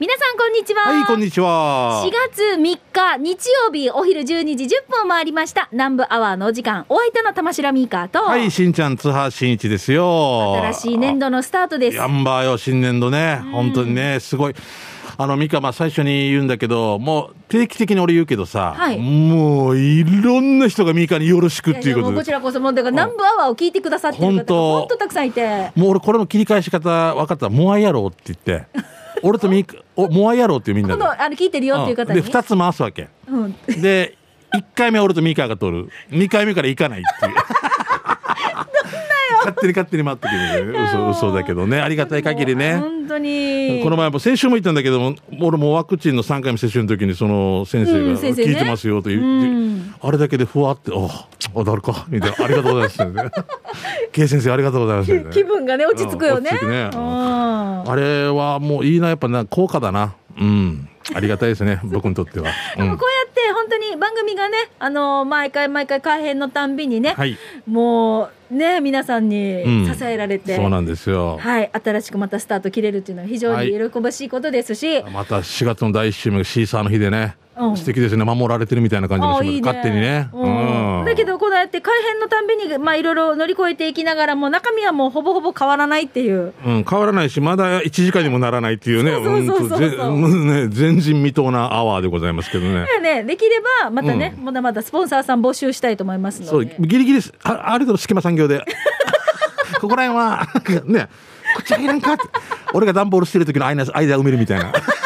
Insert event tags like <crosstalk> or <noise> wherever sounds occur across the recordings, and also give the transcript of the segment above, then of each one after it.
皆さんこんにちは。はい、こんにちは。4月3日日曜日お昼12時10分を回りました南部アワーのお時間お相手の玉城ミーカーと、はい、しんちゃん、津波しんいちですよ。新しい年度のスタートですやんばーよ、新年度ね。本当にね、すごい。あの、ミカ、まあ最初に言うんだけど、もう定期的に俺言うけどさ、はいもういろんな人がミカによろしくっていうことでいやいやもうこち。らこそもうだから南部アワーを聞いてくださってる方が本当たくさんいてもう俺これの切り返し方分かった。モアイ野郎って言って、俺とミカ、おモアイ野郎っていうみんなで。このあの聞いてるよっていう方に、うんで、二つ回すわけ。うん、で、1回目俺とミカが取る。2回目から行かないっていう。勝手に勝手に待ってくるね。嘘、嘘だけどね。ありがたい限りね。本当にこの前も先週も言ったんだけども、俺もワクチンの3回目接種の時にその先生が聞いてますよと言って、うんあれだけでふわって、ああ、なるか、みたいな、ありがとうございます、ね。K 先生ありがとうございます、気分がね落ち着くよねねうんあれはもういいな、やっぱな、高価だな。うん。ありがたいですね、<laughs> 僕にとっては。うんこうやって本当に番組がね、あの毎回毎回改編のたんびにね、はい。もうね、皆さんにうん。支えられて、そうなんですよ。はい、新しくまたスタート切れるっていうのは非常に喜ばしいことですし、また4月の第1週目がシーサーの日でね、うん。素敵ですね。守られてるみたいな感じもします勝手にね、うん。だけどこうやって改編のたんびにまあいろいろ乗り越えていきながらも中身はもうほぼほぼ変わらないっていう。うん、変わらないしまだ1時間にもならないっていうね。前人未到なアワーでございますけどね。できればまたね、まだまだスポンサーさん募集したいと思いますそうのでギリギリです。あある程度隙間産業で。<laughs> ここら辺は <laughs> ねこっち入らんかって。俺が段ボール捨てる時の間間埋めるみたいな。俺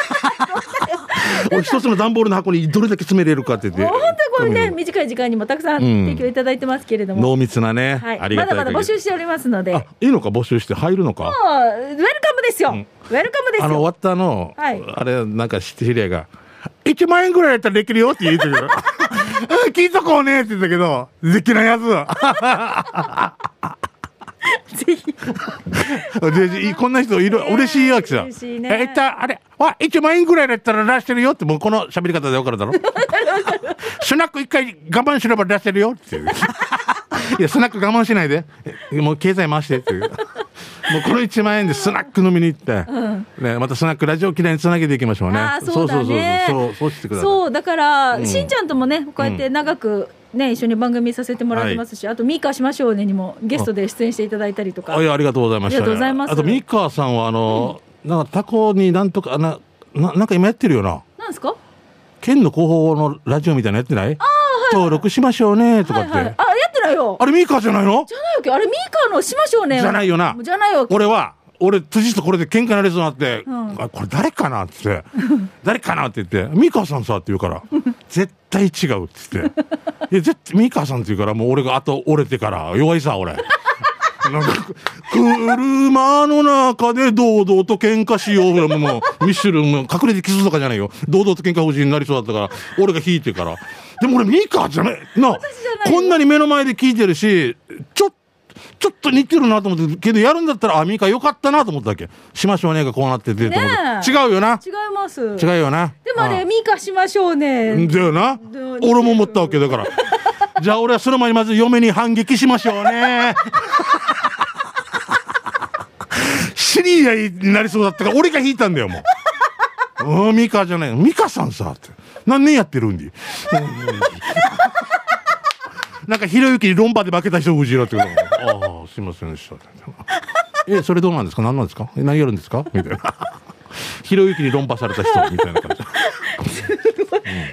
一つの段ボールの箱にどれだけ詰めれるかって言ってもう本当にこれね、うん。短い時間にもたくさんうん提供いただいてますけれども、濃密なね、はい、ありがたいまだまだ募集ししておりますので。いいのか募集して入るのか？うウェルカムですよ、うん。ウェルカムですあの終わよったの、はい。あれなんか知って知り合いが1万円ぐらいやったらできるよって言ってる <laughs> 聞いとこうねって言ったけどできないやつ <laughs> ぜひ。でこんな人いる嬉しいわけさ嬉ね。えいったあれわ1万円ぐらいだったら出してるよってもうこの喋り方で分かるだろ？<laughs> スナック一回我慢すれば出せるよっていう。<laughs> いやスナック我慢しないで。えもう経済回してっていう。もうこの1万円でスナック飲みに行って、ね、またスナックラジオきれいにつなげていきましょうね。そうだね。そうそうそうそうそうしてください。そうだから、うん。しんちゃんともねこうやって長くね、一緒に番組させてもらってますし、あとミカしましょうねにもゲストで出演していただいたりとか。あありがとうございました。ありがとうございます。あと、三川さんは、あの、なんかタコになんとか、な、ななんか今やってるよな。なんですか？県の広報のラジオみたいなのやってない？登録しましょうね、とかって。はいはい。あやってないよ。あれ、三川じゃないの？じゃないわけ。あれミカのしましょうね。じゃないよな。じゃないわけ。俺は、俺、辻とこれで喧嘩になりそうになって、んあこれ誰かなって言って、<laughs> 誰かなって言って、三川さんさって言うから、<laughs> 絶対違うって言って、いや、絶対三川さんって言うから、もう俺が後折れてから、弱いさ、俺。<laughs> なんか、車の中で堂々と喧嘩しよう。もう、ミッシュル、もう隠れてキスとかじゃないよ。堂々と喧嘩夫人になりそうだったから、俺が引いてから。でも俺、ミカじゃない。な、こんなに目の前で聞いてるし、ちょっと、ちょっと似てるなと思って、けどやるんだったら、あ、ミカよかったなと思ったわけ。しましょうねがこうなってて、と思ってねえ違うよな。違います違うよな。でもねミカしましょうねだよな。俺も思ったわけだから。じゃあ俺はその前にまず嫁に反撃しましょうね。知り合いになりそうだったから、俺が引いたんだよ、もう。うん、ミカじゃない。ミカさんさ、って。何年やってるんで。うんなんか、ひろゆきに論破で負けた人藤井って言うからああ、すいませんでした。え、それどうなんですか？何なんですか？え何やるんですか？みたいな。<laughs> ひろゆきに論破された人みたいな感じ。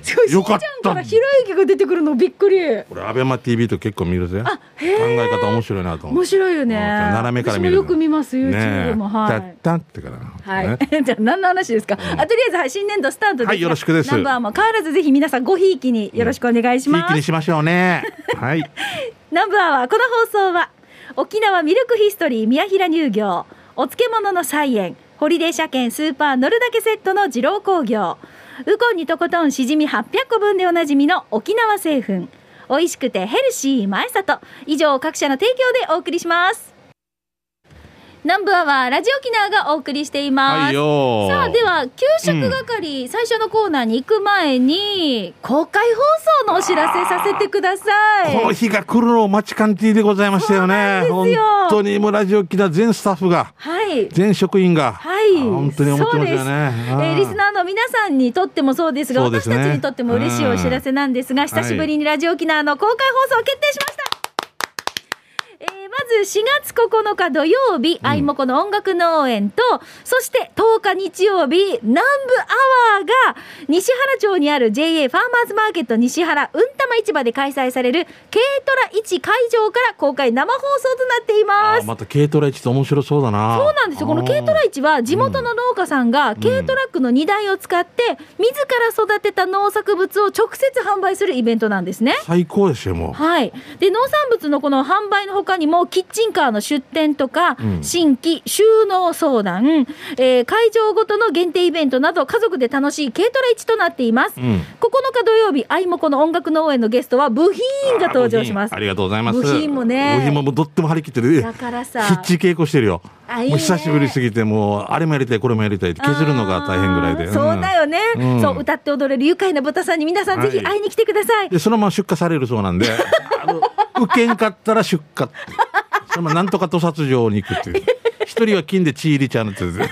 すごいよかった。しんちゃんからひろゆきが出てくるのびっくり。俺アベマ TV と結構見るぜ。考え方面白いなと思面白いよね。斜めから見るよく見ます YouTube も、はい。タッタンってからはい、ね。<laughs> じゃあ何の話ですか、あとりあえずはい新年度スタートですがはいよろしくです。ナンバーも変わらずぜひ皆さんごひいきによろしくお願いしひいます、きにしましょうね。<laughs> はい。ナンバーはこの放送は沖縄ミルクヒストリー宮平乳業お漬物の菜園ホリデー車検スーパー乗るだけセットの二郎工業ウコンにとことんしじみ800個分でおなじみの沖縄製粉。美味しくてヘルシー前里以上各社の提供でお送りします。南部アワーラジオ沖縄がお送りしています、はいよさあではは給食係、最初のコーナーに行く前に公開放送のお知らせさせてください。この日が来るのを待ち感じでございましたよね。本当にもうラジオ機だ全スタッフが、はい。全職員が、はい、本当に思ってますよね。えあーーリスナーの皆さんにとってもそうですがね。私たちにとっても嬉しいお知らせなんですが、ん。久しぶりにラジオ沖縄の公開放送決定しました、えーまず4月9日土曜日、あいもこの音楽農園と、そして10日日曜日、南部アワーが西原町にある JA ファーマーズマーケット西原うんたま市場で開催される軽トラ市会場から公開生放送となっています。また軽トラ市って面白そうだな。そうなんですよ。この軽トラ市は地元の農家さんが軽トラックの荷台を使って自ら育てた農作物を直接販売するイベントなんですね。最高ですよ、もう。はい。で、農産物のこの販売の他にも、キッチンカーの出店とか、うん新規収納相談、えー会場ごとの限定イベントなど、家族で楽しい軽トラ市となっています。うん。9日土曜日、あいもこの音楽農園のゲストは、部品が登場しますあ。りがとうございます。部品もね部品ももうどっても張り切ってる。だからさひっちり稽古してるよ。あいいねもう久しぶりすぎて、もう、あれもやりたい、これもやりたいって削るのが大変ぐらいで。あーそうだよね、うんそう歌って踊れる愉快な豚さんに皆さんぜひはい会いに来てください、で、そのまま出荷されるそうなんで、<laughs> あの、受けんかったら出荷ままなんとか屠殺場に行くっていう。一人は金で血入れちゃうって言って。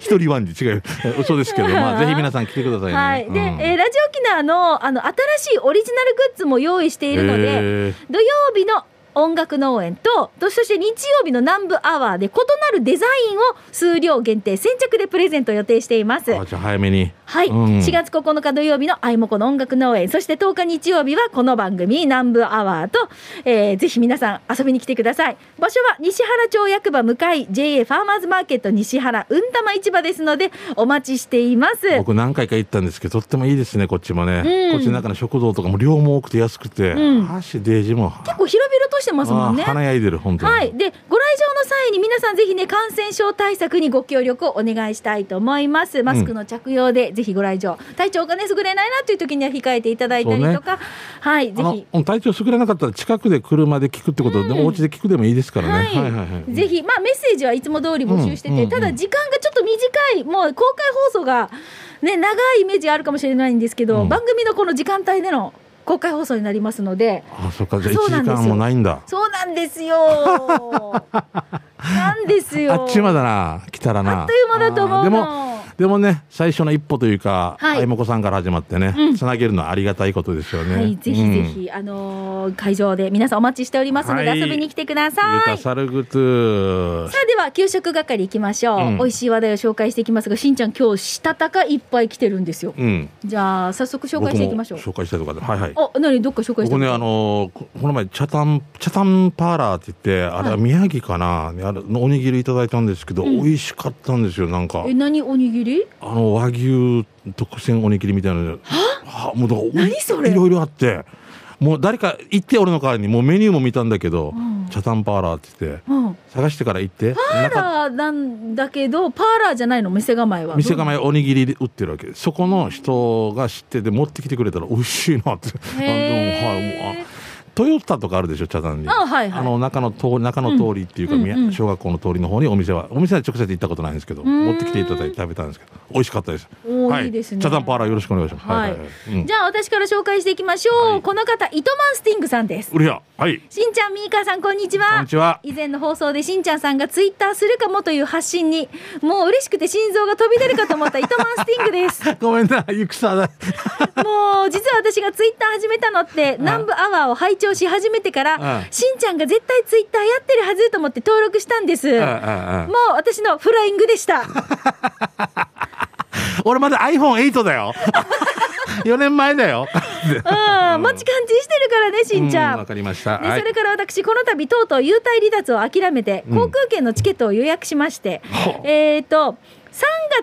一人ワンで違う。嘘ですけど、まあ、ぜひ皆さん来てくださいね。はいで、うんえーラジオ沖縄のあの新しいオリジナルグッズも用意しているので、土曜日の音楽農園ととそして日曜日の南部アワーで異なるデザインを数量限定先着でプレゼント予定しています。あじゃあ早めに。はい、うん4月9日土曜日のあいもこの音楽農園そして10日日曜日はこの番組南部アワーと、えーぜひ皆さん遊びに来てください場所は西原町役場向かい JA ファーマーズマーケット西原うんたま市場ですのでお待ちしています僕何回か行ったんですけど、とってもいいですね、こっちもね。うんこっちの中の食堂とかも量も多くて安くて、うん箸デージも。結構広々としてますもんね。華やいでる、本当に。はい、でご来場の際に皆さんぜひね感染症対策にご協力をお願いしたいと思います。マスクの着用でぜひご来場、体調がね優れないなという時には控えていただいたりとか、はいぜひうん体調優れなかったら近くで車で聞くってことで、お家で聞くでもいいですからね。はいはいはいはい。ぜひ、まあ、メッセージはいつも通り募集してて、うんうんただ時間がちょっと短い、もう公開放送が、ね、長いイメージあるかもしれないんですけど、うん番組のこの時間帯での公開放送になりますので、あ、そっか、じゃあ1時そうなんですよ間もないんだ。そうなんですよ。<laughs> なんですよ。あっちまだな、来たらな。あっという間だと思うでも、でもね、最初の一歩というか、はいあいもこさんから始まってね、うんつなげるのはありがたいことですよね。はい、ぜひぜひ、あのー会場で皆さんお待ちしておりますので、はい遊びに来てくだうん。さい。ゆたさるぐつ。さあでは給食係行きましょう、うん美味しい話題を紹介していきますがしんちゃん今日したたかいっぱい来てるんですようん。じゃあ早速紹介していきましょう紹介したいとかで。はいはい。あ何？どっか紹介して僕ね、あのーここの前、チャタン、チャタンパーラーって言って、あれは宮城かな、あれのおにぎりいただいたんですけど、うん美味しかったんですよ、なんか。え何おにぎり？あの、和牛特選おにぎりみたいな。ので。はもうだから何それ？いろいろあって、もう誰か行って、俺の代わりに、もうメニューも見たんだけど、うん。チャタンパーラーって言って、うん。探してから行って、パーラーなんだけどパーラーじゃないの店構えは。店構えおにぎりで売ってるわけ。そこの人が知ってて持ってきてくれたら美味しいなって。あでもはいもうあトヨタとかあるでしょ茶山に。あはいはい。あの中の通り中の通りっていうか、うん小学校の通りの方にお店はお店は直接行ったことないんですけど持ってきていただいて食べたんですけど美味しかったです。おーはいいですね。茶山パーラーよろしくお願いします。はい。うん。じゃあ私から紹介していきましょう、はい。この方糸満スティングさんです。うりゃはい。しんちゃんみーかーさんこんにちは。こんにちは。以前の放送でしんちゃんさんがツイッターするかもという発信にもう嬉しくて心臓が飛び出るかと思った糸満スティングです。<laughs> ごめんなゆくさだ。<laughs> もう実は私がツイッター始めたのって南部アワーを拝聴し始めてからうん。しんちゃんが絶対ツイッターやってるはずと思って登録したんです。もう私のフライングでした。<laughs> 俺まだ iPhone8 だよ。<laughs> 4年前だよ。うん。持ち感じしてるからねしんちゃうんわかりました。ではい。それから私この度とうとう優待離脱を諦めてうん。航空券のチケットを予約しまして、ほう。えっ、と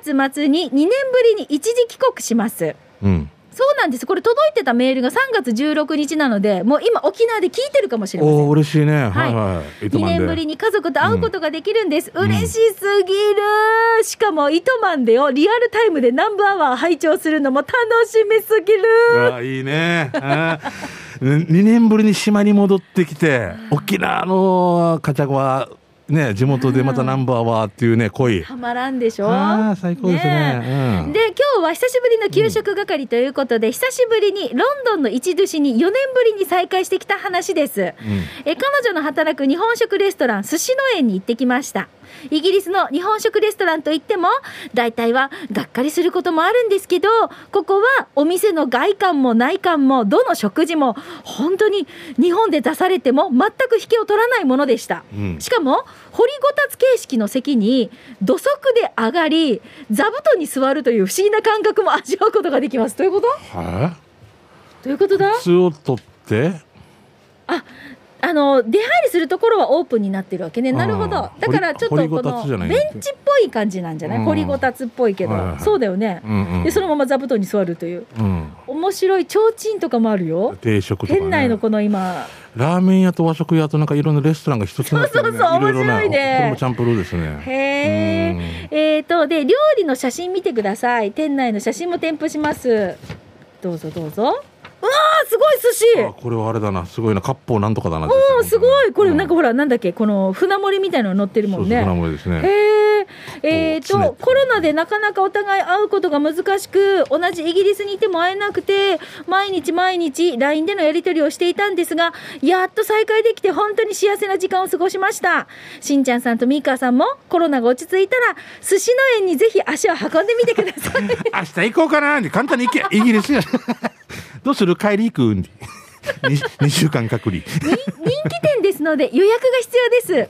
3月末に2年ぶりに一時帰国します。うんそうなんです。これ届いてたメールが3月16日なのでもう今沖縄で聞いてるかもしれません。嬉しいね。はい。はい糸2満で。年ぶりに家族と会うことができるんです、うん。嬉しすぎる。しかも糸満でをリアルタイムで南部アワー拝聴するのも楽しみすぎる。あいいね。あ2 <laughs> 年ぶりに島に戻ってきて、沖縄のカチャゴはね地元でまたナンバーワーっていうね恋。たまらんでしょ？ああ最高ですね。うん。で今日は久しぶりの給食係ということで、久しぶりにロンドンの一寿司に4年ぶりに再会してきた話です、うん。え彼女の働く日本食レストラン寿司の園に行ってきましたイギリスの日本食レストランといっても大体はがっかりすることもあるんですけどここはお店の外観も内観もどの食事も本当に日本で出されても全く引けを取らないものでした、うん。しかも掘りごたつ形式の席に土足で上がり座布団に座るという不思議な感覚も味わうことができます。どういうこと？はどういうことだ？い巣を取って？あの出入りするところはオープンになってるわけね、なるほど。だからちょっとこのベンチっぽい感じなんじゃない、うん。掘りごたつっぽいけど、はいはい。そうだよね、うんうんでそのまま座布団に座るという、うん。面白い提灯とかもあるよ、定食とかね。店内のこの今、ラーメン屋と和食屋となんかいろんなレストランが一つになってるね。そうそうそう面白いね。これもチャンプルーですね。へえ、えーと、で、料理の写真見てください、店内の写真も添付します。どうぞどうぞ。うわー、すごい寿司。あこれはあれだなすごいな割烹なんとかだなおーすごい。これなんかうほらなんだっけこの船盛りみたいなの乗ってるもんね。船盛りですね。へええーとコロナでなかなかお互い会うことが難しく同じイギリスにいても会えなくて毎日毎日 LINE でのやり取りをしていたんですがやっと再会できて本当に幸せな時間を過ごしました。しんちゃんさんとみーかーさんもコロナが落ち着いたら寿司の園にぜひ足を運んでみてください。<laughs> 明日行こうかな簡単に行けイギリスやどうする？帰り行くん？<laughs> で 2, 週間隔離。人気店ですので予約が必要です。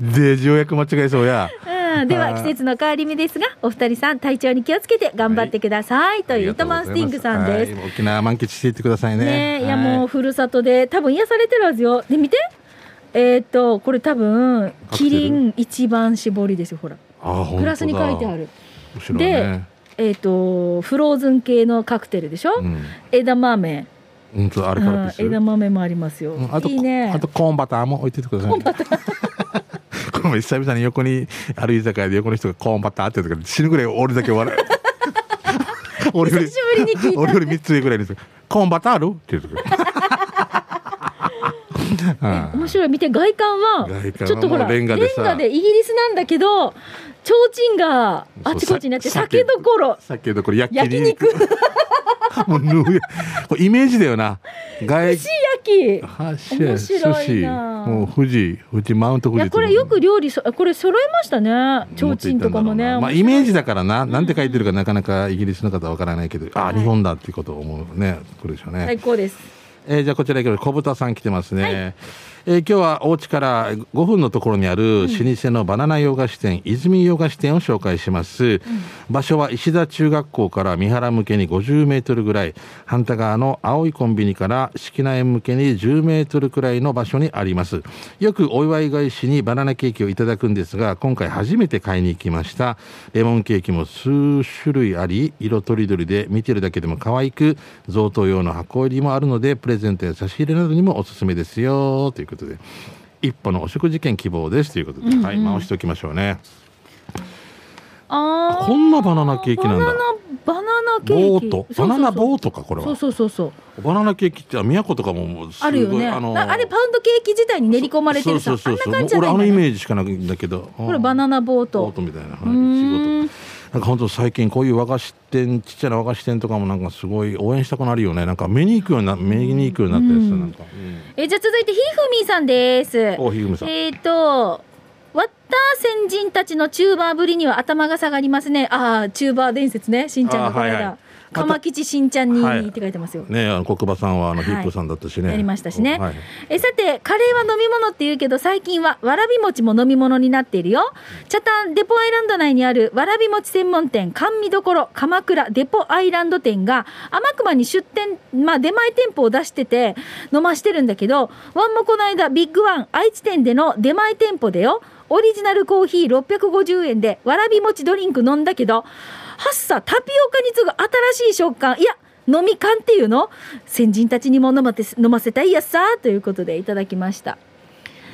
<laughs> で条約間違えそうや。うん、でははい季節の変わり目ですがお二人さん体調に気をつけて頑張ってください、という糸満スティングさんです。はい沖縄満喫していってくださいね。ねいやはい。もうふるさとで多分癒されてるはずよ。で見て。えーっとこれ多分キリン一番搾りですよほら。グラスに書いてある。後ろねえーっとフローズン系のカクテルでしょ、うん。枝豆、うんとあれうんからです、枝豆もありますよ、うんあといいね。あとコーンバターも置いててください、ね、<laughs> この前久々に横にある居酒屋で横の人がコーンバターって言ってたから死ぬぐらい俺だけ笑う。俺より久しぶりに聞いた。俺より3つ上ぐらいですコーンバターある？って言ってくるああ面白い。見て外観はちょっとほらもうレンガでさ。イギリスなんだけど提灯があちこちになって酒どころ。酒どころ焼焼肉。肉。<laughs> もうぬうこれイメージだよな。外 <laughs> 串焼き。面白い寿司なもう富士富士マウントい富士やこれよく料理そこれ揃えましたね。提灯とかもね。まあイメージだからな、なんて書いてるかなかなかイギリスの方はわからないけど、あ、はい。日本だっていうことを思うね、来るでしょうね。最高です。えーじゃあこちら小豚さん来てますね。えー今日はお家から5分のところにある老舗のバナナ洋菓子店、泉洋菓子店を紹介します、場所は石田中学校から三原向けに50メートルぐらい。反対側の青いコンビニから敷名園向けに10メートルくらいの場所にあります。よくお祝い返しにバナナケーキをいただくんですが今回初めて買いに行きました。レモンケーキも数種類あり色とりどりで見てるだけでも可愛く贈答用の箱入りもあるのでプレゼントや差し入れなどにもおすすめですよ。ということで一歩のお食事券希望ですということで、はい回しておきましょうね。あー。こんなバナナケーキなんだ。バナナバナナケーキ。ボート。そうそうそう。バナナボートかこれは。そうそうそうそう。バナナケーキって宮古とかももうすごいあるよね。あのあれパウンドケーキ自体に練り込まれてるさ。そうそうそうあんな感じじゃ俺あの。ないんだねイメージしかないんだけどこれバナナボーボートトみたいな、はい、うーん。仕事なんか本当最近こういう和菓子店ちっちゃな和菓子店とかもなんかすごい応援したくなるよね。なんか目に行くような目に行くようになったやつうんなんか、えじゃあ続いてひふみさんです。うん、おひぐみさん、えっ、と、ワッター先人たちのチューバーぶりには頭が下がりますね。ああ、チューバー伝説ね。しんちゃんが。この間。鎌吉しんちゃんに、はいって書いてますよ。ねあの国馬さんはあのはい。ヒップさんだったしね、やりましたしね。はい、えさて、カレーは飲み物って言うけど、最近はわらび餅も飲み物になっているよ。チャタンデポアイランド内にあるわらび餅専門店、甘味どころ鎌倉デポアイランド店が、天熊に出店、まあ出前店舗を出してて、飲ましてるんだけど、ワンもこの間、ビッグワン愛知店での出前店舗でよ、オリジナルコーヒー650円でわらび餅ドリンク飲んだけど、はっさ、タピオカに次ぐ新しい食感。いや、飲み感っていうの？先人たちにも飲まて飲ませたいやっさ。ということでいただきました。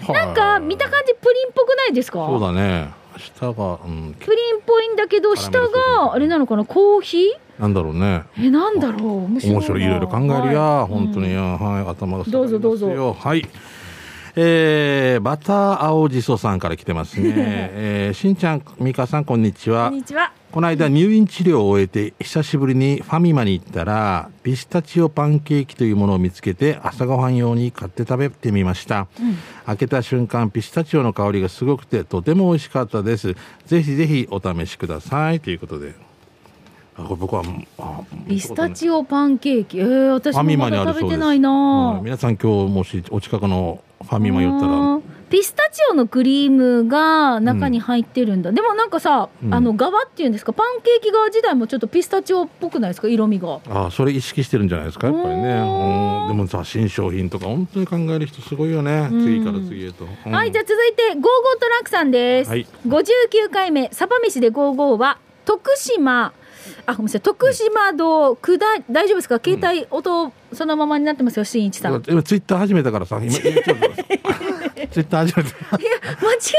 なんか見た感じプリンっぽくないですか？そうだね。下が、うん、プリンっぽいんだけど下があれなのかな？コーヒー？なんだろうね。えなんだろう？面白い白い。いろいろ考えるや、はい。本当に。や、はい、頭がどうぞどうぞ。はい。えー、バター青じそさんから来てますね。<laughs> えー、しんちゃん、みかさん、こんにちは。こんにちは。この間入院治療を終えて久しぶりにファミマに行ったらピスタチオパンケーキというものを見つけて朝ごはん用に買って食べてみました、開けた瞬間ピスタチオの香りがすごくてとても美味しかったです。ぜひぜひお試しください。ということで。あこれ僕はあピスタチオパンケーキ。えー、私ファミマもまだ食べてないなはい皆さん今日もしお近くのファミマ寄ったらうんピスタチオのクリームが中に入ってるんだ、でもなんかさ、うん。あの側っていうんですか？パンケーキ側自体もちょっとピスタチオっぽくないですか？色味が。あそれ意識してるんじゃないですか？やっぱりね。うんうん。でもさ新商品とか本当に考える人すごいよね。うん。次から次へと、うん。はいじゃあ続いてゴーゴートラックさんです、はい。59回目サバ飯でゴーゴーは徳島あごめんなさい。徳島道下り大丈夫ですか？携帯音そのままになってますよ新一さん。いや今ツイッター始めたからさ今 <laughs> ツイッター始めた。間違い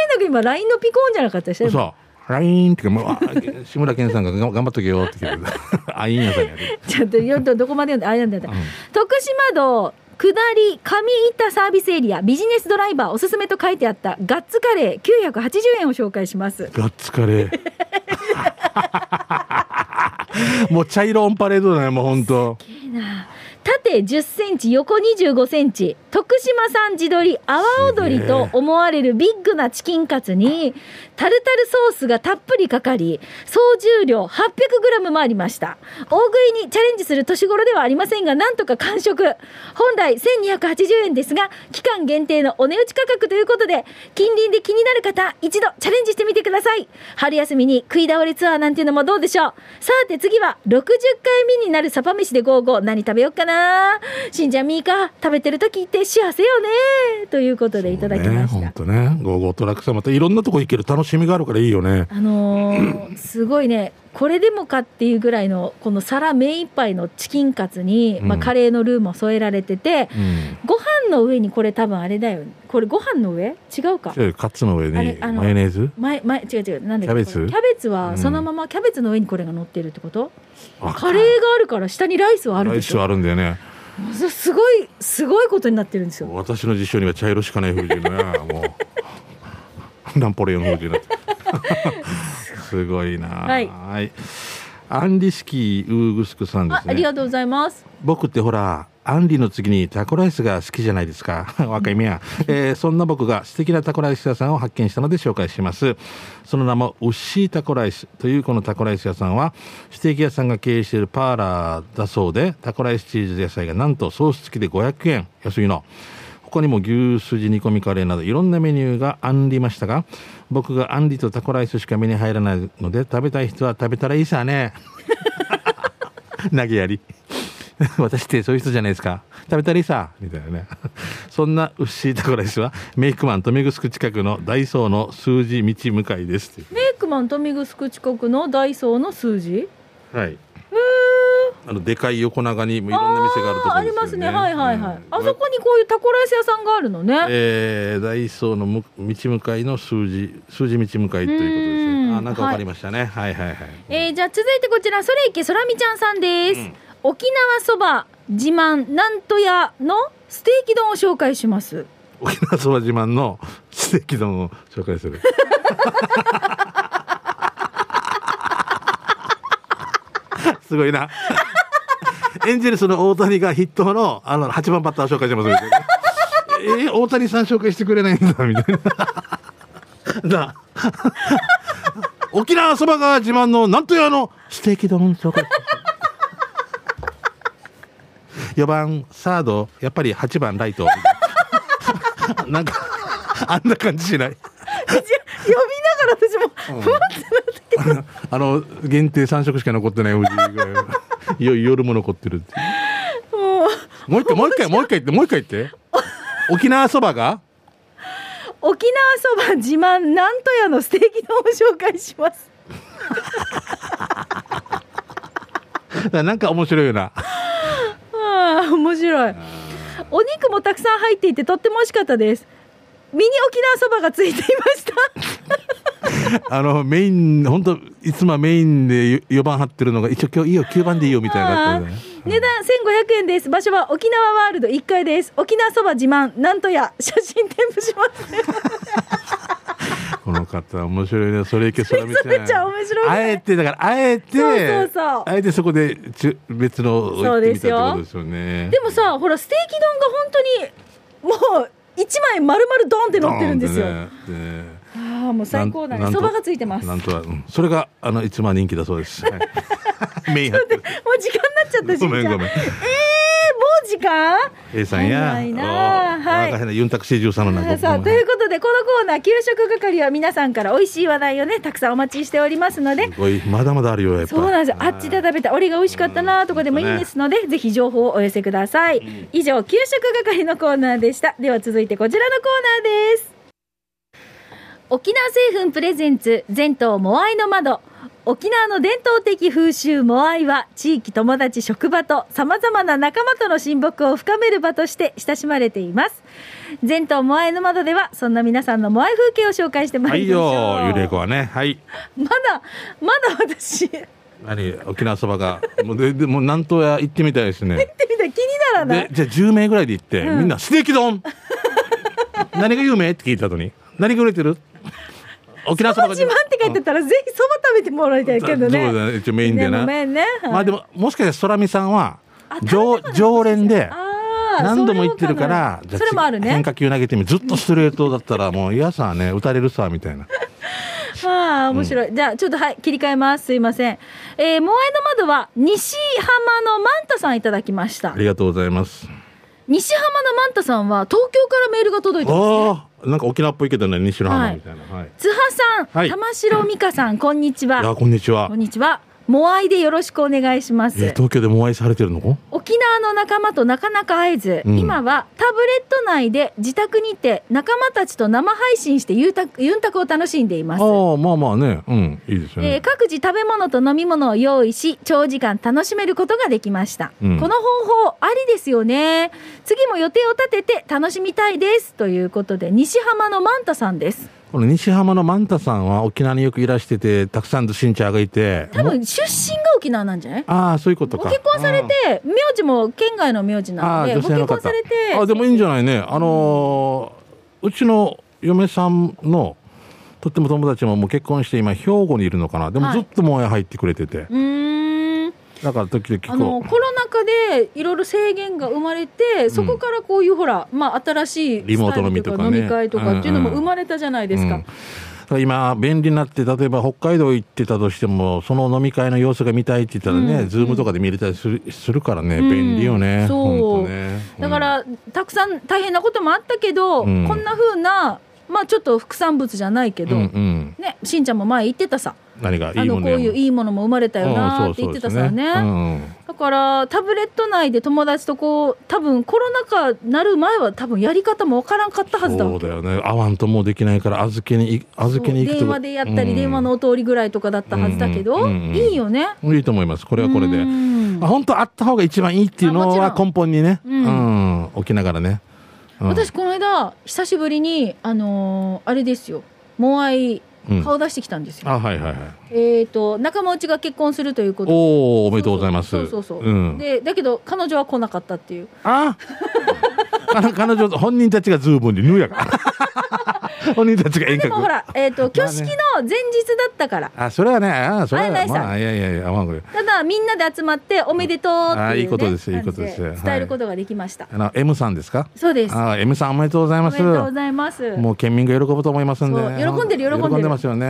なく今 LINE のピコーンじゃなかったでしたそう LINE ってかもうあ志村けんさんがが頑張っとけよって言って <laughs> あいいんやさんやで。ちょっとよどどこまで読んであ読んでた、うん。徳島道下り上板サービスエリアビジネスドライバーおすすめと書いてあったガッツカレー980円を紹介します。ガッツカレー <laughs> <laughs> もう茶色オンパレードだねもう本当。すげえな。縦10センチ横25センチ。徳島産地鶏阿波踊りと思われるビッグなチキンカツにタルタルソースがたっぷりかかり総重量 800g もありました。大食いにチャレンジする年頃ではありませんがなんとか完食。本来1280円ですが期間限定のお値打ち価格ということで近隣で気になる方一度チャレンジしてみてください。春休みに食い倒れツアーなんていうのもどうでしょう。さて次は60回目になるサバ飯でゴーゴー。何食べようかなしんちゃんみーか食べてる時って幸せよね。ということでいただきました、本当ね。ゴーゴートラックさんまたいろんなとこ行ける楽しみがあるからいいよね。あのーすごいね。これでもかっていうぐらいのこの皿目いっぱいのチキンカツに、まあ、うんカレーのルーも添えられてて、うん。ご飯の上にこれ多分あれだよ。これご飯の上？違うか。でカツの上にマヨネーズ？前前違う違う。なんだキャベツ？キャベツうん。はそのままキャベツの上にこれが乗ってるってこと、あカレーがあるから下にライスはあるでしょ？ライスあるんだよね。すごいすごいことになってるんですよ。私の辞書には茶色しかない風景ね。<laughs> もう。ナンポレオン風景にな <laughs> すごいな。はい。はい。アンリ式ウーグスクさんであすね。ありがとうございます。僕ってほらアンリの次にタコライスが好きじゃないですか。<laughs> 若いみや、えーそんな僕が素敵なタコライス屋さんを発見したので紹介します。その名もウッシータコライスというこのタコライス屋さんはステーキ屋さんが経営しているパーラーだそうでタコライスチーズ野菜がなんとソース付きで500円。安いの。他にも牛すじ煮込みカレーなどいろんなメニューがあんりましたが僕があんりとタコライスしか目に入らないので食べたい人は食べたらいいさね。<laughs> 投げやり <laughs> 私ってそういう人じゃないですか。食べたらいいさみたいなね。<laughs> そんなウッシータコライスはメイクマン富城近くのダイソーの数字道向かいですメイクマン富城近くのダイソーの数字？はい。あのでかい横長にもいろんな店があるところですよね。ありますね。はいはいはい、うんあそこにこういうタコライス屋さんがあるのね、えー、ダイソーのむ道向かいの数字数字道向かいということですうん。ねあなんかわかりましたね、はい、はいはいえーじゃあ続いてこちらそれいけそらみちゃんさんです、うん沖縄そば自慢なんと屋のステーキ丼を紹介します。沖縄そば自慢の <laughs> ステーキ丼を紹介する。<laughs> すごいな。エンジェルスの大谷が筆頭のあの8番バッターを紹介しますみたいな。えー大谷さん紹介してくれないんだみたいな。<laughs> 沖縄そばが自慢のなんというあのステーキ丼紹介4番サードやっぱり8番ライト。な <laughs> なんかあんな感じしない。読みながら私も、ふわってなってあの限定3食しか残ってない夜も残ってるってもうもう一回もう一回もう一回言ってもう一回言って。沖縄そばが？沖縄そば自慢なんと屋のステーキ丼を紹介します。<laughs> なんか面白いよなああ面白い。お肉もたくさん入っていてとっても美味しかったです。ミニ沖縄そばがついていました。<laughs> あのメイン本当いつもはメインで4番張ってるのが一応今日いいよ9番でいいよみたいなね。値段1500円です。場所は沖縄ワールド1階です。沖縄そば自慢なんとや写真添付しますね <laughs> この方面白いね。それいけそれみちゃ面白い？ねあえてだからあえてあえてそこでち別のをそうですよことですよね。でもさほらステーキ丼が本当にもう1枚丸々ドンって乗ってるんですよ、ね。ねああもう最高だね。そばがついてます。もうんなとは、うん、それがあの一番人気だそうです、<laughs> はい、メイン時間になっちゃったしごめんごめん。えー、もう時間？A さんや。早いなおはい。若いなユンタクシー13のなんかさあということでこのコーナー給食係は皆さんから美味しい話題をねたくさんお待ちしておりますので。すごい。まだまだあるよやっぱ。そうなんですよ。あっちで食べた俺が美味しかったなとかでもいいですので、ぜひ情報をお寄せください、以上給食係のコーナーでした。では続いてこちらのコーナーです沖縄製粉プレゼンツ全島モアイの窓。沖縄の伝統的風習モアイは地域友達職場とさまざまな仲間との親睦を深める場として親しまれています。全島モアイの窓ではそんな皆さんのモアイ風景を紹介してまはいいりましょう、よゆれこはね。はい。まだまだ私。何？沖縄そばが。もうででもう南東屋行ってみたいですね。みた気にならない？でじゃあ10名ぐらいで行って、うん。みんなステーキ丼何が有名？って聞いた後に。何が売れてる？沖縄そばが自慢って書いてたら、ぜひそば食べてもらいたいけどね。そうだね一応メインでねなごめんね。はいまあでももしかしたら空見さんはあ常常連で何度も言ってるからそれもあるね変。化球投げてみずっとストレートだったらもう嫌さね打たれるさみたいな <laughs> ああ、面白い。じゃあ、ちょっとはい、切り替えます。すいません。えー、モアイの窓は、西浜のマンタさんいただきましたあ。りがとうございます西浜のマンタさんは、東京からメールが届いてますね。なんか沖縄っぽいけどね西の浜みたいな。はい、津波さん、はい。玉城美香さん、こんにちい、やは。こんにちは。こんにちは。モアイでよろしくお願いします。え東京でもお会いされてるの？沖縄の仲間となかなか会えず、うん。今はタブレット内で自宅にて仲間たちと生配信してユンタクユンタクを楽しんでいます。ああまあまあね。うんいいですよね、えー各自食べ物と飲み物を用意し長時間楽しめることができました、うん。この方法ありですよね。次も予定を立てて楽しみたいです。ということで西浜のマンタさんですこの西浜のマンタさんは沖縄によくいらしててたくさんの新茶がいて。も多分出身が沖縄なんじゃない？ああそういうことか。ご結婚されて名字も県外の名字なああのでご結婚されてあでもいいんじゃないね。あのーうちの嫁さんのとっても友達ももう結婚して今兵庫にいるのかな。でもはい。ずっともや入ってくれてて、うーんだから時々あのこコロナ禍でいろいろ制限が生まれて、そこからこういうほら、まあ、新しいリモート飲みとか飲み会とかっていうのも生まれたじゃないですか。今便利になって例えば北海道行ってたとしてもその飲み会の様子が見たいって言ったらね、うんズームとかで見れたりするするからね、うん。便利よねそう。ね。だから、たくさん大変なこともあったけど、うん。こんな風な、まあ、ちょっと副産物じゃないけうんど、うんうん。ね、しんちゃんも前言ってたさ何がいあのこういういいものも生まれたよなうんって言ってたさね,、うん。うんだからタブレット内で友達とこう多分コロナ禍なる前は多分やり方もわからんかったはずだわそうだよね。会わんともうできないから預けにい預けに行くと電話でやったり、電話のお通りぐらいとかだったはずだけど、うんうんうんいいよね。うんいいと思います。これはこれで。うん。あ本当あった方が一番いいっていうのは根本にね。ううん。ん、起きながらね、うん。私この間久しぶりにあのーあれですよ。モアイうん顔出してきたんですよ、あはいはいはい。えっ、と仲間内が結婚するということで。おおおめでとうございます。そうそうそう、うん、でだけど彼女は来なかったっていう。あ彼彼女本人たちがズームにヌーやから <laughs> 本人たちが遠隔。でもほら、えー、と挙式の前日だったから、あそれはねあそれはあないさまあいやいやいやまあただみんなで集まっておめでとうっていう、ねあいいことですいいことです伝えることができました、あの M さんですか？そうです。あ M さんおめでとうございおます。めでとうございます。もう県民が喜ぶと思いますんで、喜んでる喜んでる。喜んでますよね。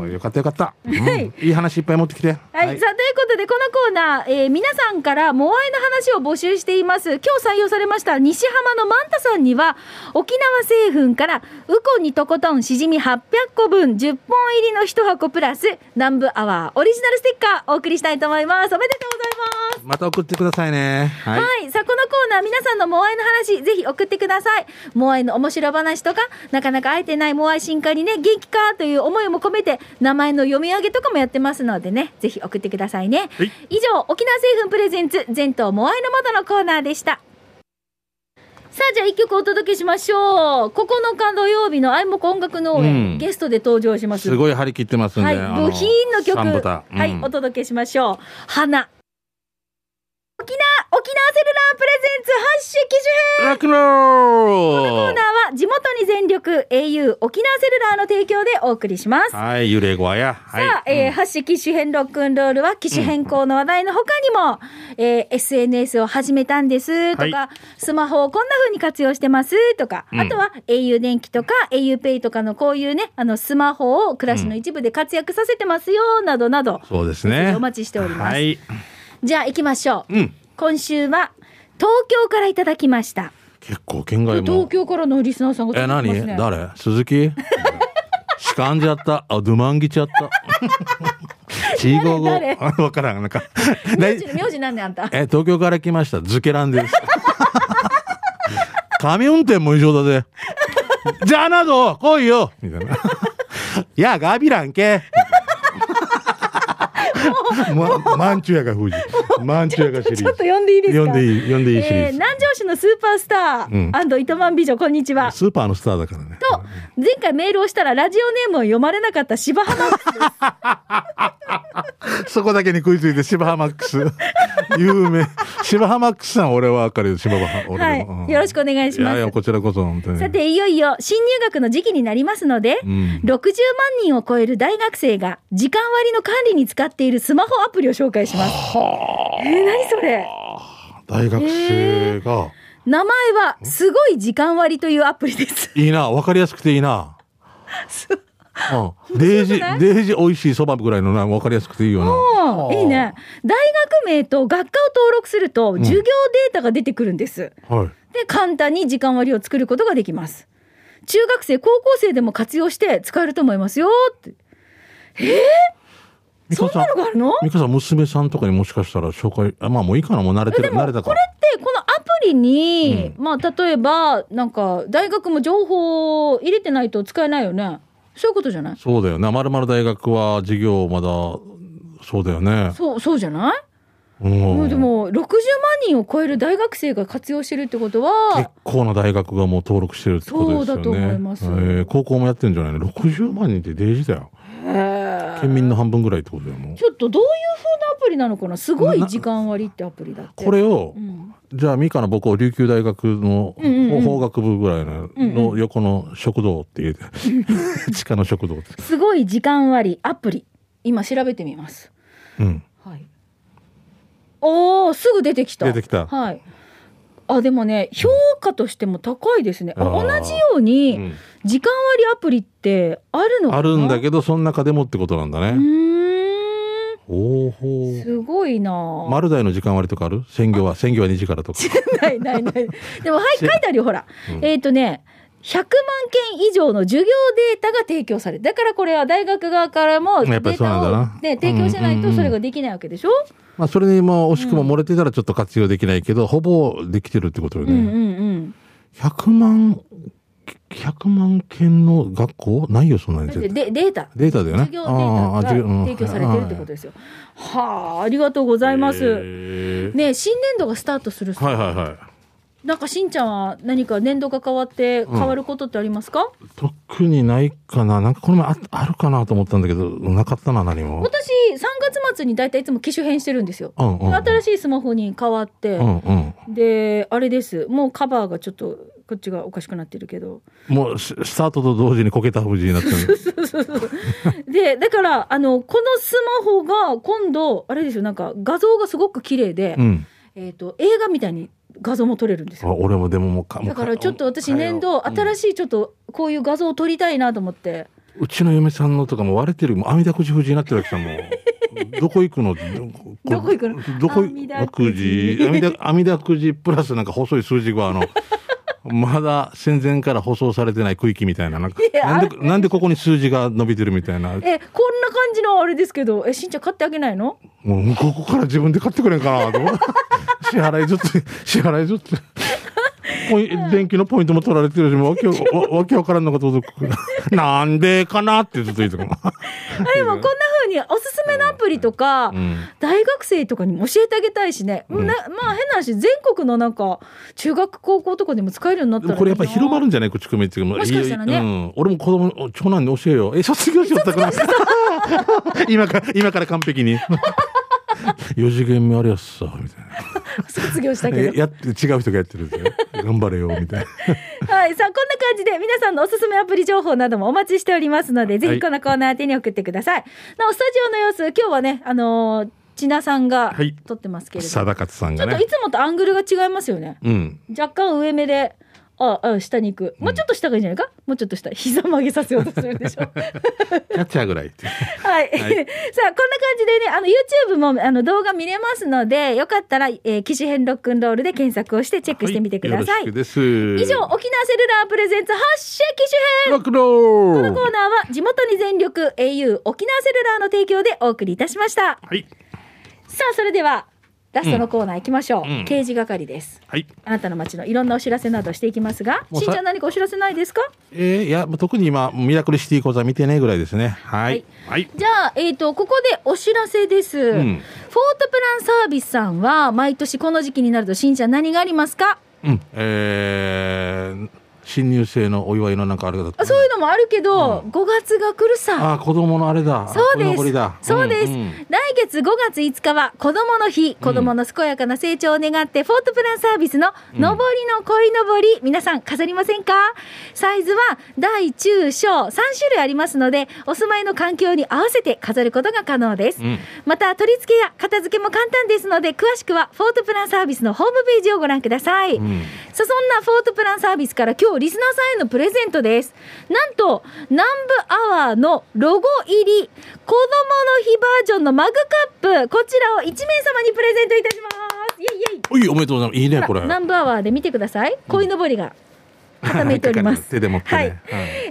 はい、よかったよかった、うん。はい。いい話いっぱい持ってきて。はい、さあということでこのコーナー、えー皆さんからモアイの話を募集しています。今日採用されました西浜のマンタさんには沖縄製粉からウコンにとことんしじみ800個分10本入りの1箱プラス南部アワーオリジナルステッカーお送りしたいと思います。おめでとうございます。また送ってくださいね。はい。はい、さあこのコーナー皆さんのモアイの話ぜひ送ってください。モアイの面白話とかなかなか会えてないモアイ進化にね元気かという思いも込めて名前の読み上げとかもやってますのでねぜひ送ってくださいね、はい。以上沖縄製粉プレゼンツ全島モアイの窓のコーナーでしたさあじゃあ一曲お届けしましょう9日土曜日の愛木音楽農園、うんゲストで登場しますすごい張り切ってますんで。はい、部品の曲、うんはい、お届けしましょう。花。沖ープレゼンツ発信機種編ラクノコーーナーは地元に全力 au 沖縄セルラーの提供でお送りします。はい、幽霊語や。はい。さあ、えー、発信機種編ロックンロールは機種変更の話題の他にも、えー SNS を始めたんですとか、はスマホをこんな風に活用してますとか、うんあとは au 電気とか auPay とかのこういうね、あのスマホを暮らしの一部で活躍させてますよ、などなど、そうですね。お待ちしておりますはい。じゃあ行きましょう。うん。今週は東京からいただきました。結構県外東も。京からのリスナーさんがね。何？誰？鈴木？<laughs> しかんじゃった？あ、ドゥマンギちゃった？チーゴーゴわからん。なんか。<laughs> 名字名字なんであんた？え、東京から来ました。ズケランです。紙運転も異常だぜ。じゃあなど、来いよみたいな。いや、ガビランけ。<laughs> ま、マンチュヤが富士。マンチュヤがシリーズ。ちょっと呼んでいいですか？呼んでいい、呼んでいいシリえー、ーズ。南城市のスーパースタうんー、糸満美女、こんにちは。スーパーのスターだからね。と、前回メールをしたらラジオネームを読まれなかった柴浜 <laughs> そこだけに食いついて、芝浜マックス。<laughs> 有名。芝浜マックスさん、俺はわかるよ、芝浜。俺もはい。よろしくお願いしますいやいや、。こちらこそ、本当に。さて、いよいよ新入学の時期になりますので、うん60万人を超える大学生が時間割の管理に使っているスマホアプリを紹介します。えー、何それ？大学生が、名前は、すごい時間割というアプリです。いいな、わかりやすくていいな。うん。デージ、デージ美味しいそばぐらいのな、わかりやすくていいよな。いいね。大学名と学科を登録すると、授業データが出てくるんです。はい。で、簡単に時間割を作ることができます。中学生、高校生でも活用して使えると思いますよって。そんミカさんなのがあるの？ミカさん、娘さんとかにもしかしたら紹介、あまあもういいかな、もう慣れてる、慣れたかこれってこのアプリに、まあ例えばなんか大学も情報を入れてないと使えないよねそういうことじゃない？そうだよね。まるまる大学は授業まだ、そうだよね。そうそうじゃない、うんもうでも60万人を超える大学生が活用してるってこと結は構な大学がもう登録してるってことですよね。そうだと思いますえー高校もやってんじゃないの ?60 万人ってデージだよ。県民の半分ぐらいってことだよ、もう。ちょっとどういう風なアプリなのかなすごい時間割ってアプリだって。これをう、ん。じゃあ、ミカの僕を琉球大学の法学部ぐらいのの横の食堂って言う、<laughs> 地下の食堂。すごい時間割アプリ。今調べてみます。うん。はい。おーすぐ出てきた。出てきた。はいあでもね評価としても高いですね、ああー。同じよううにん。時間割アプリってあるのかな？あるんだどけど、その中でもってことなんだうね。ーん。おーほー。すごいな。ぁ丸大の時間割とかある？専業は、専業は2時からとか。<laughs> ないないないでもはい書いてあるよほら、うん。えっ、とね100万件以上の授業データが提供される。だからこれは大学側からもデータを、ね、提供しないうんうんうん。とそれができないわけでしょ、まあ、それにも惜しくも漏れてたらちょっと活用できないけど、ほぼできてるってことよね。うんうんうん100万、100万件の学校？ないよ、そんなに。デデータデータだよね。授業データが提供されてるってことですよ。はあ、ありがとうございます。ね、新年度がスタートするさ、はいはいはい。なんかしんちゃんは何か年度が変わって変わることってありますか、特にないかな。なんかこの前ああるかなと思ったんだけど、なかったな、何も。私3月末に大体いつも機種変してるんですよ。うんうんうん。新しいスマホに変わって、うんうん。であれですもうカバーがちょっとこっちがおかしくなってるけどもうススタートと同時にこけた富士になってる。<laughs> でだからあのこのスマホが今度あれですよなんか画像がすごく綺麗で、うん。えー、と映画みたいに画像も撮れるんですよ。あ俺もでももうかだからちょっと私年度う。ん。新しいちょっとこういう画像を撮りたいなと思って、うちの嫁さんのとかも割れてる、もう網だくじ富士になってるわけさ、もう。<laughs> どこ行くの？どこ行くの？どこ網だくくじじ網だ網だくじプラスなんか細い数字があの、まだ戦前から舗装されてない区域みたいな。なんかなんで、なんでここに数字が伸びてるみたいな？えこんな感じのあれですけどえしんちゃん買ってあげないの？もうここから自分で買ってくれんかなと <laughs> 支払いずつ、支払いずつ。電気のポイントも取られてるし、もうわけわわけわからんのが届く。<laughs> なんでかなってずっと言ってた <laughs> あでもこんな風におすすめのアプリとか、うん。大学生とかにも教えてあげたいしね、うん。ねまあ変な話全国のなんか中学高校とかでも使えるようになったらこれやっぱり広まるんんじゃない口コミっていうか、もしかしたらね。うん、俺も子供、長男に教えよう。え、卒業しよったかな <laughs> 今から、今から完璧に。<laughs> 四次元目あるやつさ、みたいな。<laughs> 卒業したけど。えやって違う人がやってるんで <laughs> 頑張れよみたいなはい。さあ、こんな感じで皆さんのおすすめアプリ情報などもお待ちしておりますので、ぜはいひこのコーナー宛てに送ってください。なお、スタジオの様子、今日はね、あのー、千奈さんがはい撮ってますけれども、貞勝さんちょがねっといつもとアングルが違いますよね。うん若干上目で、あ、あ、下に行く。もうちょっと下がいいんじゃないか、もうちょっと下。膝曲げさせようとするでしょ。<laughs> キャッチャーぐらい <laughs> はい。はい <laughs> さあ、こんな感じでね、あの、YouTube もあの動画見れますので、よかったら、えー、機種編ロックンロールで検索をしてチェックしてみてください。はよろしくです以上、沖縄セルラープレゼンツ発射機種編ロックロこのコーーナーは地元に全力 au 沖縄セルラーの提供でお送りいたしました。はいさあ、それでは、ラストのコーナー行きましょう。うん。刑事係です。はい。あなたの街のいろんなお知らせなどしていきますが、しんちゃん何かお知らせないですか？えー、いや特に今ミラクルシティ講座見てないぐらいですね。はい。はい、じゃあ、えっ、と、ここでお知らせです。ん。フォートプランサービスさんは、毎年この時期になると、しんちゃん何がありますか？うん。えー、新入生のお祝いのなんかあれだった。あそういうのもあるけど、5月が来るさ。あ子供のあれだ。そうです。そうです、んん。来月5月5日は子供の日、子供の健やかな成長を願って、フォートプランサービスのうん。上りの鯉のぼり、皆さん飾りませんか？サイズは大中小。3種類ありますので、お住まいの環境に合わせて飾ることが可能です。うん。また取り付けや片付けも簡単ですので、詳しくはフォートプランサービスのホームページをご覧ください。うん。さあそんなフォートプランサービスから今日リスナーさんへのプレゼントです。なんと、南部アワーのロゴ入り、子供の日バージョンのマグカップ、こちらを1名様にプレゼントいたします。イェイイェイおいおめでとうございますいいねこれ南部アワーで見てください。鯉のぼりが。固めております。<laughs> 手で持ってねはい。はい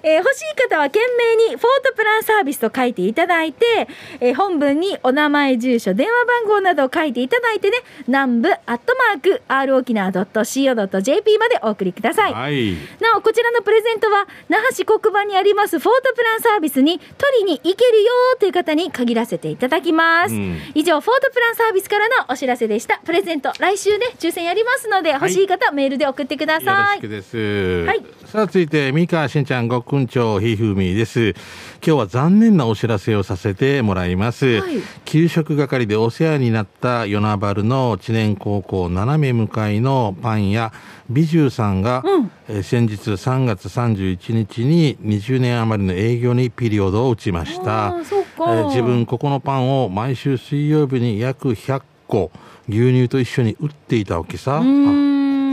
えー欲しい方は懸命にフォートプランサービスと書いていただいて、えー本文にお名前、住所、電話番号などを書いていただいてね、南部アットマーク r 沖縄 .co.jp までお送りください。はいなお、こちらのプレゼントは、那覇市黒板にありますフォートプランサービスに取りに行けるよという方に限らせていただきます。うん以上、フォートプランサービスからのお知らせでした。プレゼント、来週ね、抽選やりますので、欲しい方、メールで送ってくだよろさい。しくです。はいさあ、続いて、三河しんちゃん、ごっくんちょう、ひふみです。今日は残念なお知らせをさせてもらいます。はい給食係でお世話になった与那原の知念高校斜め向かいのパン屋、美獣さんが、うんえー先日3月31日に20年余りの営業にピリオドを打ちました。えー自分ここのパンを毎週水曜日に約100個牛乳と一緒に売っていたわけさ。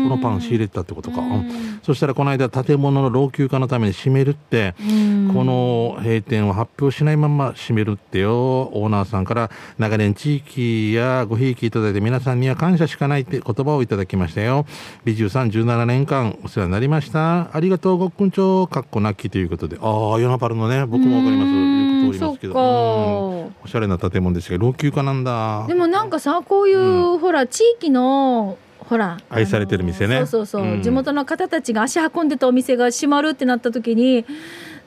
のパン仕入れてたってことか。うんうんそしたらこの間建物の老朽化のために閉めるって、うんこの閉店を発表しないまま閉めるってよ。オーナーさんから長年地域やごひいきいただいて皆さんには感謝しかないって言葉をいただきましたよ。美獣さん17年間お世話になりました。ありがとうごっくんちょう、かっこなきということで。ああ、ヨナパルのね、僕もわかります。よく通りますけど。おしゃれな建物ですけど、老朽化なんだ。でもなんかさこういう、ほら地域のほら。愛されてる店ね。そうそうそう、うん。地元の方たちが足運んでたお店が閉まるってなった時に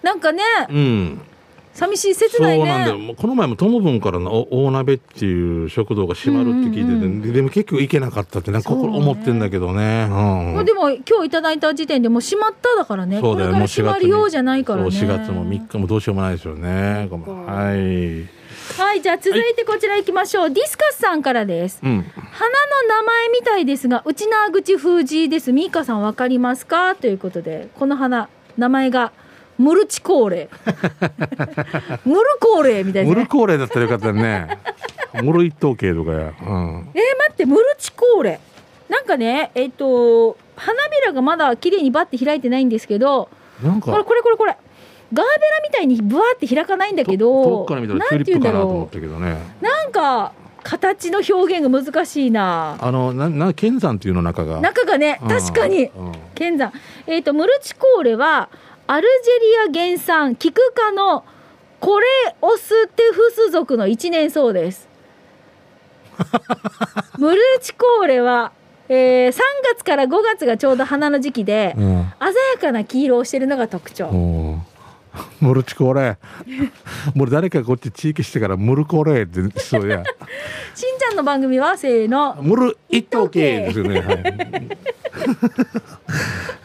なんかね、うん。寂しい切そうないね。なんだよ。この前も友分からのお大鍋っていう食堂が閉まるって聞いてて、うんででも結局行けなかったってなんか心そうね。思ってんだけどね。うん。まあでも今日いただいた時点でもう閉まっただからね。そうだよ、これから閉まるようじゃないからね。そう4月も3日もどうしようもないですよね。はい。はいじゃあ続いてこちら行きましょう、ディスカスさんからです。うん。花の名前みたいですが内縄口封じです。ミーカさんわかりますか？ということでこの花名前がムルチコーレ。<laughs> ムルコーレみたいな、ね、ムルコーレだったらよかったね。ムル一等系とかや。うん。えー、待ってムルチコーレ。なんかねえっ、と花びらがまだ綺麗にバッて開いてないんですけどなんこれか、これこれこれガーベラみたいにブワーって開かないんだけとど遠くから見たらチューリップかなと思ったけどね。なんか形の表現が難しいな。あの、な、な、剣山っていうの中が。中がねうん。確かに。うん。剣山えっ、とムルチコーレはアルジェリア原産キク科のコレオステフス属の一年草です。<laughs> ムルチコーレは、えー3月から5月がちょうど花の時期で、うん。鮮やかな黄色をしてるのが特徴、ムルチコレ。もう誰かこっち地域してからムルコレって、そうや。<laughs> しんちゃんの番組はせーのムル一等系ですよね。はい。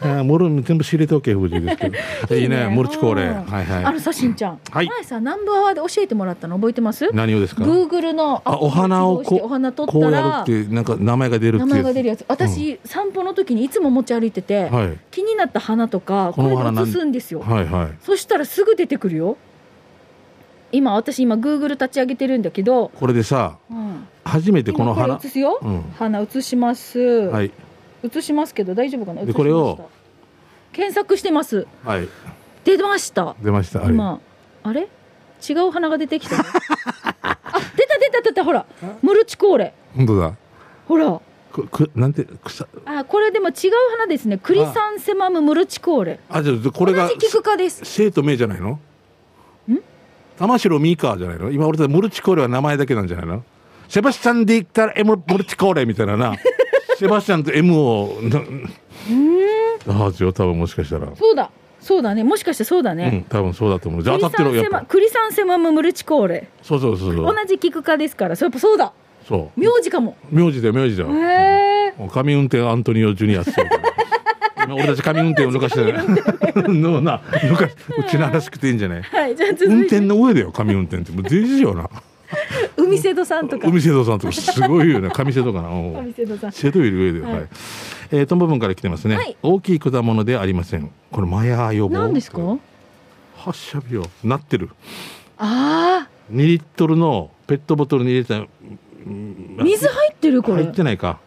えーモル全部知れておけ藤井ですけどいいねモルチコーレうんはいあのはいさしんちゃん、はい前さナンバーワーで教えてもらったの?覚えてます?何をですか Google のあお花をこお花取うこうやったらるってなんか名前が出るっていう名前が出るやつ私、散歩の時にいつも持ち歩いてて、はい気になった花とかここの花れで写すんですよ。はいはいそしたらすぐ出てくるよ。今私今 Google 立ち上げてるんだけど、これでさうん、初めてこの今花写すよ、うん。花写します、はい写しますけど大丈夫かな？でこれを検索してます。はい。出ました。出ました。今あれ？違う花が出てきた。ね <laughs> あ出た出た出たほら。ムルチコーレ。本当だ。ほら。くくなんて草。あこれでも違う花ですね。クリサンセマムムルチコーレ。あじゃあこれが同じキク科です。生と名じゃないの？玉城ミーカーじゃないの？今俺たちモルチコーレは名前だけなんじゃないの？セバスチャンで言ったらエムモルチコーレみたいななセバスチャンと M をああじゃ多分もしかしたら、そうだそうだねもしかしてそうだうんね、多分そうだと思うじゃあ当たってるやっぱクリサンセマムムルチコーレそうそうそうそ同じキク科ですからそうやっぱそうだそう名字かも名字だよ名字だよへえ神運転アントニオ・ジュニアス俺たち神運転を抜かしてのな抜かうちならしくていいんじゃないはいじゃ運転の上だよ神運転ってもうデジよな <laughs> 海瀬戸さんとか。海瀬戸さんとか。すごいよね。<laughs> 上瀬戸かな？おう。海瀬戸さん。瀬戸より上だよはい。はい、えー、トンボ文から来てますね、はい。大きい果物ではありません。これマヤ予防何ですか？発射日よ。なってる。ああ2リットルのペットボトルに入れた。うん。水入ってるこ入れってないか。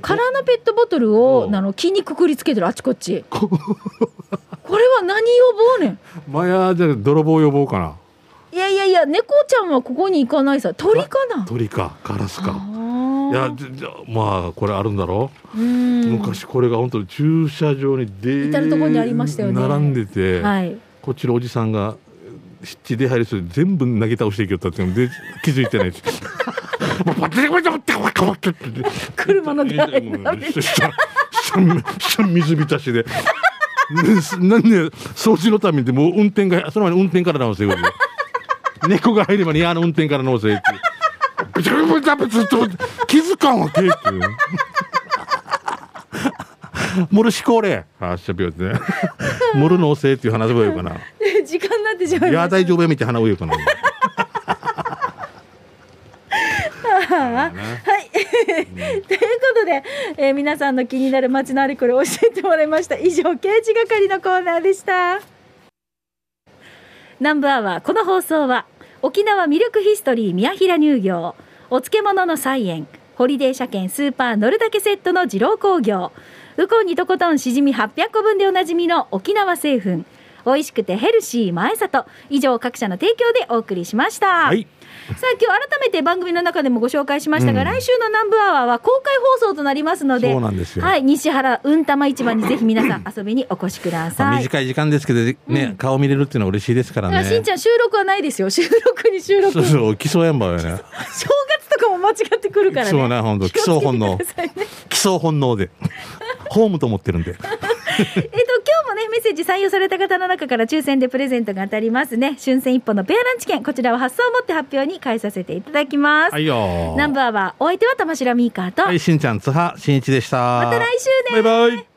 空のペットボトルをう。んあの木にくくりつけてるあちこち。これは何予防ねん？マヤじゃ泥棒予防かないやいやいや猫ちゃんはここに行かないさ。鳥かな？鳥かカラスか。あいやまあこれあるんだろ？うう、ん。昔これが本当に駐車場にで至る所にありましたよね。並んでて、はい。こっちのおじさんが湿地出入りする全部投げ倒していきよったってで気づいてないです。<laughs> もうパッてパッてパッてパッてパッて車の出入りもう下下下水浸しでなんで掃除のためにもう運転がその前に運転から直せよ <laughs> 猫が入ればにあの運転から直せってブチャブチャブチャ気づかんわけっていうモルシコーレ発射病ってねモルのせいっていう話がようかな時間になってしまいましたいや大丈夫やみたいな花を言うかなはい。ということで、えー皆さんの気になる街のあれこれ教えてもらいました。以上、刑事係のコーナーでした。ナンバーはこの放送は沖縄ミルクヒストリー宮平乳業。お漬物の菜園ホリデー車検スーパー乗るだけセットの二郎工業。ウコンにとことんしじみ800個分でおなじみの沖縄製粉。美味しくてヘルシー前里。以上各社の提供でお送りしました、はい。さあ今日改めて番組の中でもご紹介しましたが、うん。来週の南部アワーは公開放送となりますのでそうなんですよ。はい、西原うんたま市場にぜひ <laughs> 皆さん遊びにお越しくだまあさい。短い時間ですけどね、顔見れるっていうのは嬉しいですからね。あしんちゃん収録はないですよ収録に。収録。そうそう基礎やんばよね。<laughs> 正月とかも間違ってくるからね。そうね本当基礎本能。基礎本能で。<laughs> ホームと思ってるんでえっと今日もねメッセージ採用された方の中から抽選でプレゼントが当たりますね。春戦一歩のペアランチ券。こちらは発送をもって発表に返させていただきます、はいよナンバーはお相手は玉城ミーカーと、はいしんちゃん津波しんいちでした。また来週ねバイバイ